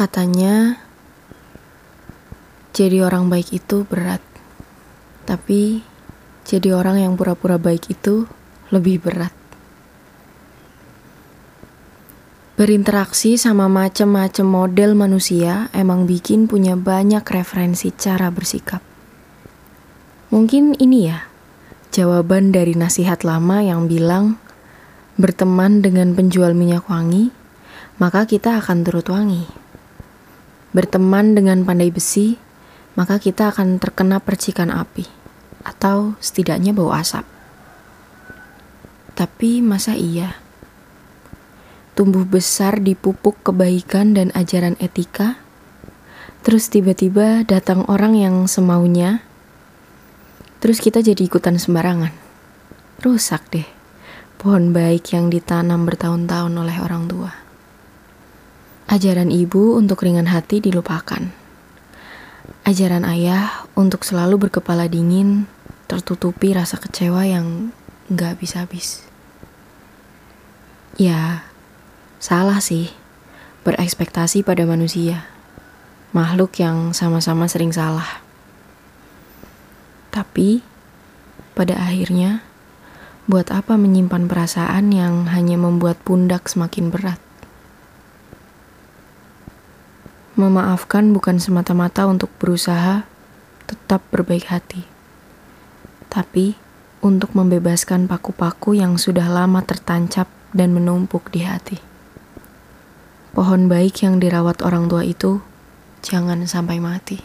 Katanya, jadi orang baik itu berat, tapi jadi orang yang pura-pura baik itu lebih berat. Berinteraksi sama macem-macem model manusia emang bikin punya banyak referensi cara bersikap. Mungkin ini ya, jawaban dari nasihat lama yang bilang, berteman dengan penjual minyak wangi, maka kita akan turut wangi berteman dengan pandai besi, maka kita akan terkena percikan api, atau setidaknya bau asap. Tapi masa iya? Tumbuh besar di pupuk kebaikan dan ajaran etika, terus tiba-tiba datang orang yang semaunya, terus kita jadi ikutan sembarangan. Rusak deh pohon baik yang ditanam bertahun-tahun oleh orang tua. Ajaran ibu untuk ringan hati dilupakan. Ajaran ayah untuk selalu berkepala dingin, tertutupi rasa kecewa yang gak habis-habis. Ya, salah sih berekspektasi pada manusia, makhluk yang sama-sama sering salah. Tapi, pada akhirnya, buat apa menyimpan perasaan yang hanya membuat pundak semakin berat? Memaafkan bukan semata-mata untuk berusaha tetap berbaik hati, tapi untuk membebaskan paku-paku yang sudah lama tertancap dan menumpuk di hati. Pohon baik yang dirawat orang tua itu jangan sampai mati.